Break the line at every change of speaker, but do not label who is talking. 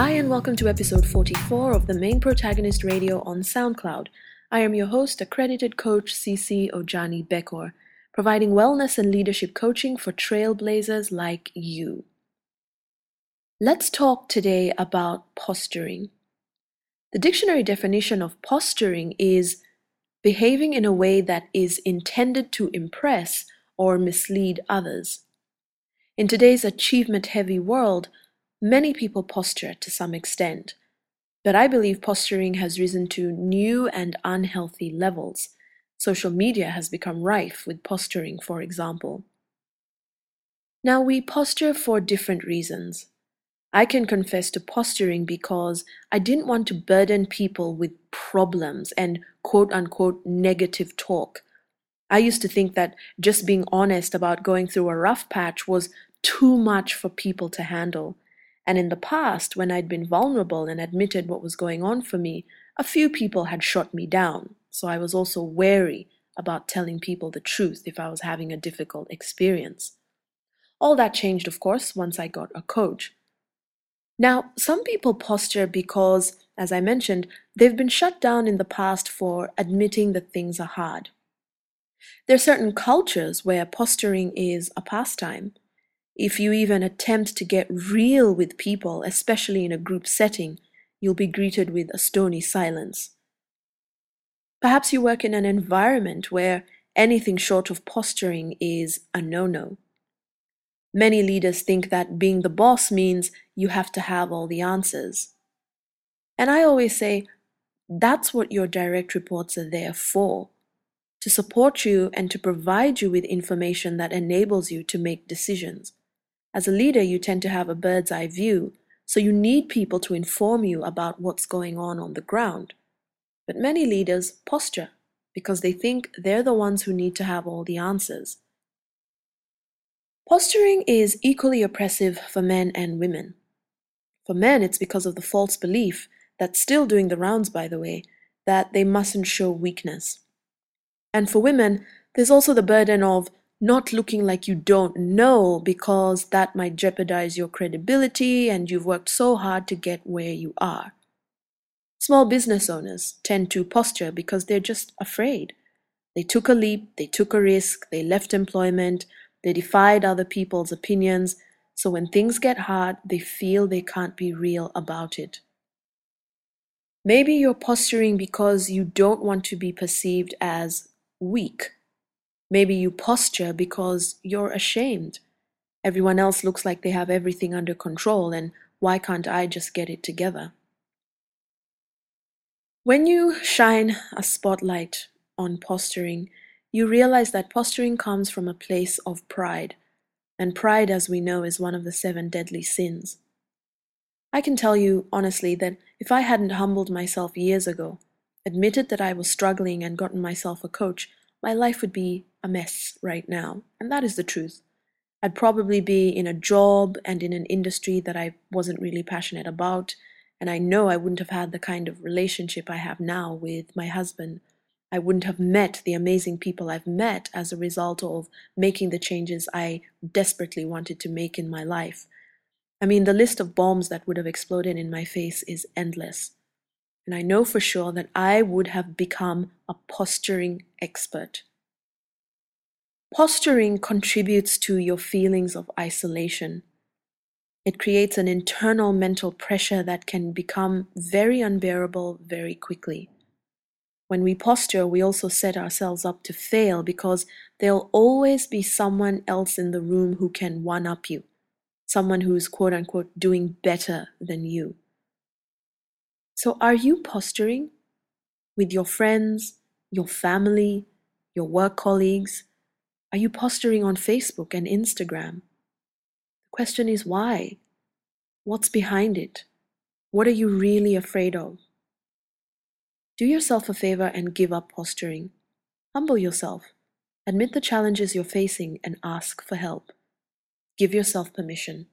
Hi, and welcome to episode 44 of the Main Protagonist Radio on SoundCloud. I am your host, accredited coach CC Ojani Bekor, providing wellness and leadership coaching for trailblazers like you. Let's talk today about posturing. The dictionary definition of posturing is behaving in a way that is intended to impress or mislead others. In today's achievement heavy world, Many people posture to some extent, but I believe posturing has risen to new and unhealthy levels. Social media has become rife with posturing, for example. Now, we posture for different reasons. I can confess to posturing because I didn't want to burden people with problems and quote unquote negative talk. I used to think that just being honest about going through a rough patch was too much for people to handle. And in the past, when I'd been vulnerable and admitted what was going on for me, a few people had shot me down. So I was also wary about telling people the truth if I was having a difficult experience. All that changed, of course, once I got a coach. Now, some people posture because, as I mentioned, they've been shut down in the past for admitting that things are hard. There are certain cultures where posturing is a pastime. If you even attempt to get real with people, especially in a group setting, you'll be greeted with a stony silence. Perhaps you work in an environment where anything short of posturing is a no no. Many leaders think that being the boss means you have to have all the answers. And I always say that's what your direct reports are there for to support you and to provide you with information that enables you to make decisions. As a leader, you tend to have a bird's eye view, so you need people to inform you about what's going on on the ground. But many leaders posture because they think they're the ones who need to have all the answers. Posturing is equally oppressive for men and women. For men, it's because of the false belief that's still doing the rounds, by the way, that they mustn't show weakness. And for women, there's also the burden of not looking like you don't know because that might jeopardize your credibility and you've worked so hard to get where you are. Small business owners tend to posture because they're just afraid. They took a leap, they took a risk, they left employment, they defied other people's opinions, so when things get hard, they feel they can't be real about it. Maybe you're posturing because you don't want to be perceived as weak Maybe you posture because you're ashamed. Everyone else looks like they have everything under control, and why can't I just get it together? When you shine a spotlight on posturing, you realize that posturing comes from a place of pride, and pride, as we know, is one of the seven deadly sins. I can tell you honestly that if I hadn't humbled myself years ago, admitted that I was struggling, and gotten myself a coach, my life would be a mess right now. And that is the truth. I'd probably be in a job and in an industry that I wasn't really passionate about. And I know I wouldn't have had the kind of relationship I have now with my husband. I wouldn't have met the amazing people I've met as a result of making the changes I desperately wanted to make in my life. I mean, the list of bombs that would have exploded in my face is endless. And I know for sure that I would have become a posturing expert. Posturing contributes to your feelings of isolation. It creates an internal mental pressure that can become very unbearable very quickly. When we posture, we also set ourselves up to fail because there'll always be someone else in the room who can one up you, someone who's quote unquote doing better than you. So, are you posturing with your friends, your family, your work colleagues? Are you posturing on Facebook and Instagram? The question is why? What's behind it? What are you really afraid of? Do yourself a favor and give up posturing. Humble yourself. Admit the challenges you're facing and ask for help. Give yourself permission.